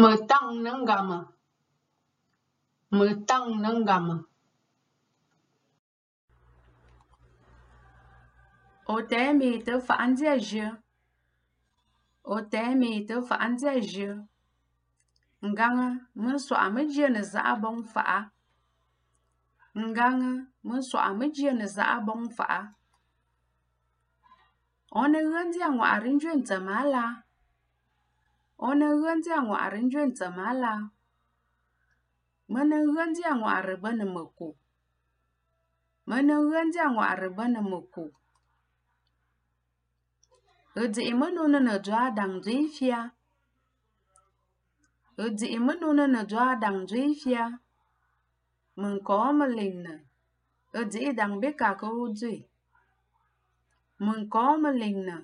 Mờ tăng nâng gà mà. Mờ tăng nâng gà mà. O temi tớ phản gia dư. O temi tớ phản gia dư. Nganga mun sɔɣa mi jia ni zaɣa bɔŋ faɣa. Nganga mun sɔɣa mi jia bông zaɣa bɔŋ faɣa. O ni ɣindi a ŋɔɣiri njɔnta maa la. O ni ɣindi a ŋɔɣiri njɔnta maa la. Mi ni ɣindi a ŋɔɣiri bɛ ni mi ko. Mi ni ɣindi a ŋɔɣiri bɛ ni mi ko. Yi dihi mi nuni ni dɔɣa daŋ dɔyi fia. Yi dihi mi nuni ni dɔɣa daŋ dɔyi fia. Min ka o mi liŋni. Yi dihi ở be ka ka wu dɔyi. Min ka có mi liŋni.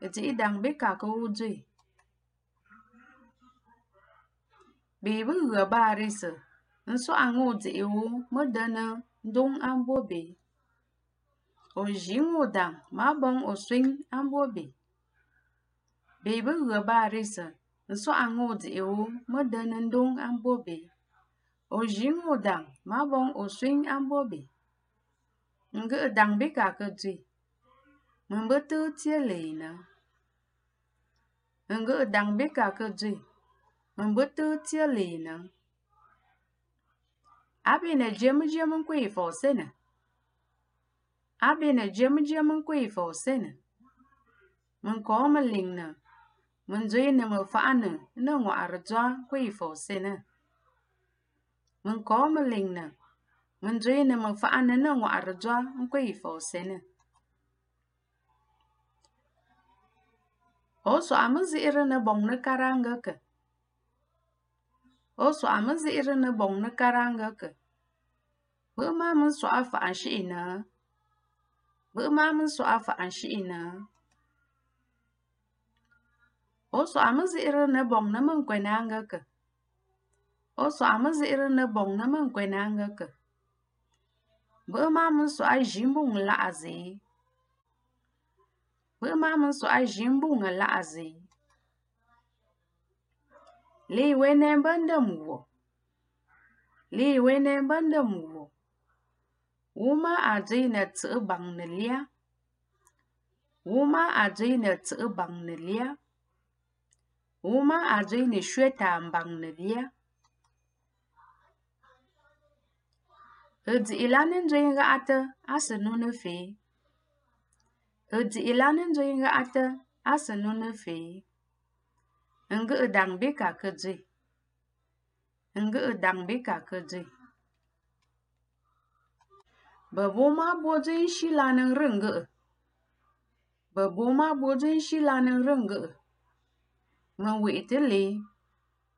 Yi dihi dị be ka ka wu dɔyi. Bè bɨ ghə̀ bârɨsɨ̀, nswa'a ŋû tsi'i ghu mɨ də́nə nduŋ a mbo bè. Ò zhǐ ŋû dàŋ mǎ bəŋ ò sweŋ a mbo bè. Bè bɨ ghə̀ bârɨsɨ̀, nswa'a ŋû tsi'i ghu mɨ də́nə nduŋ a mbo bè. Ò zhǐ ŋû dàŋ mǎ bəŋ ò sweŋ a mbo bè. Ŋ̀gɨ̀ʼɨ dàŋ bi kà kɨ tswe, mɨ̀ bə tɨɨ tsyé lèynə̀. Ŋ̀gɨ̀ʼɨ dàŋ bi kà kɨ îmbătățelena. A bine gem gem în cui fosenă. A bine gem gem în cui fosenă. Mân có mân lingnă. Mân duy nă mă faană, nă ngoară doa cui fosenă. Mân có mân lingnă. Mân duy nă mă faană, nă ngoară doa în cui fosenă. O soa mân ziră nă bong nă karangă că. Fu swaɣi minziɣiri ni bɔŋ ni karaaŋa ka. Bihi maa mini sɔɣa faɣinshihi naa. Bihi maa mini sɔɣa faɣinshihi naa. O swaɣi minziɣiri na bɔŋ ni min kwenaaŋa ka. O swaɣi minziɣiri na bɔŋ ni min kwenaaŋa ka. Bihi maa mini sɔɣa ʒi m-bɔŋɔ laɣisi. Bihi maa mini sɔɣa ʒi m-bɔŋɔ laɣisi. liwene bandamuwo liwene bandamuwo wuma ajina tsu bang nelia wuma ajina tsu bang nelia wuma ajina shweta bang nelia Hdi ilan njoyinga ata asa nuna fe. Hdi ilan njoyinga ata asa nuna fe. Ngữ đang biết cả cơ gì ngữ đang biết cả cơ gì bà bố má bố ka xí là nâng rừng ngữ bà bố má bố ringihi. xí là nâng rừng ngữ. shila quỷ tế lý.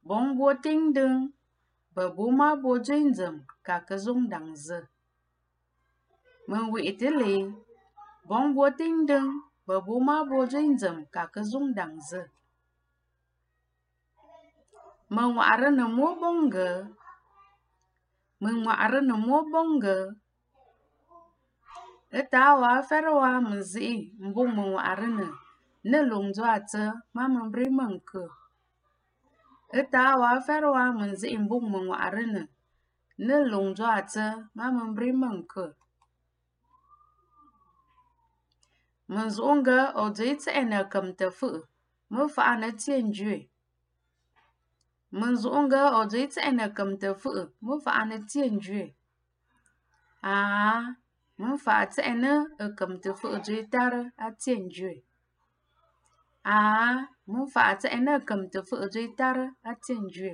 Bóng bố tinh đường. bo bố má bố maa bo cả cơ dung đằng dơ. zi. quỷ tế lý. Bóng bố tinh đường. Bɛ bố má bố dɔyindim ka cả cơ dung đằng dơ. Măngoară nă mobongă. Măngoară nă mobongă. Itawa aferowa mzi mbu măngoară nă. Nă lungzoață mamă mbri mâncă. Itawa aferowa mzi mbu măngoară nă. Nă lungzoață mamă mbri mâncă. Mânzungă o dzui tsə'ənə kəm tə fəʼ, mə fa'a nə. Mɨ̀nsù'ù ŋgaa ò tsɨ̀ i tsɛ'ɛnə̀ kɨ̀mtə̀ fɨ'ɨ mɨ fà'à nɨ̂ tsyê ǹjwê. Àa mɨ mfà'à tsɛ'ɛnə ɨ̀ kɨ̀mtə̀ fɨ'ɨ tswe i tarə a tsyê ǹjwê. Àa mɨ mfà'à tsɛ'ɛnə ɨ̀ kɨ̀mtə̀ fɨ'ɨ tswe i tarə a tsyê ǹjwê.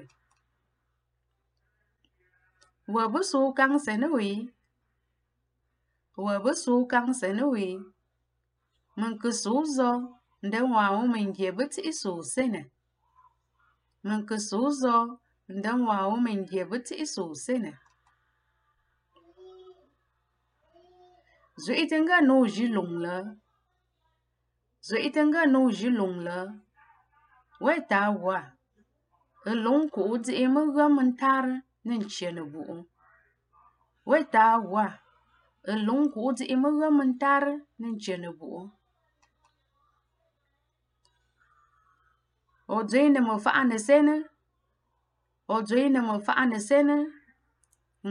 Wə̀ bɨ suu kaŋsə nɨ̂ wì? Wə̀ bɨ suu kaŋsə nɨ̂ wì? Mɨ̀nkɨ̀ sùu zɔ ǹdɛ ŋwa ghu mɨ̀ŋgyè bɨ tsi'ì suu senə. Mɨŋkɨ sɨ ụzọ̄ wa mɨ̀n dyè bɨ tsi'ì sosey nɨ̀. itenga no nɨ wu zhi itenga no Zhə'itə ŋga nɨ ta zhi lùŋ lǝ̌. Wê tàa ghwà, ghɨ lùŋ ŋku'u tsi'i mɨ ghə mɨ ntarɨ nɨ̂ ǹcyè nɨ̀bù'ù. Wê tàa ghwà, ghɨ lùŋ. Odwene me ve'ane odwene me ve'ane sene,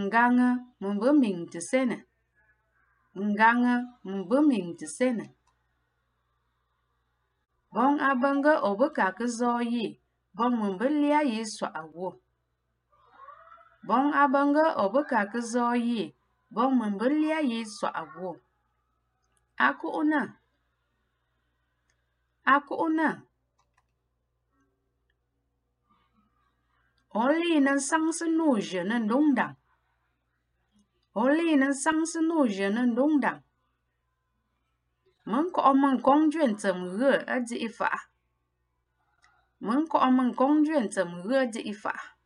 ngaŋe me mbe miŋ te sene, ngaŋe me mbe miŋ te sene. Boŋ a be o be ka ke zoo yi, boŋ me mbe lia yi swa'a wo. Boŋ a be o be ka ke zoo yi, boŋ me mbe lia yi swa'a wo. A ku'u ne, a ku'u ne. Oli nan sang se nu je nan dong dang. Oli nan sang se nu je nan dong dang. Mừng có mừng công chuyện tầm gơ ở dị phả. Mừng có mừng công chuyện chầm gơ dị phả.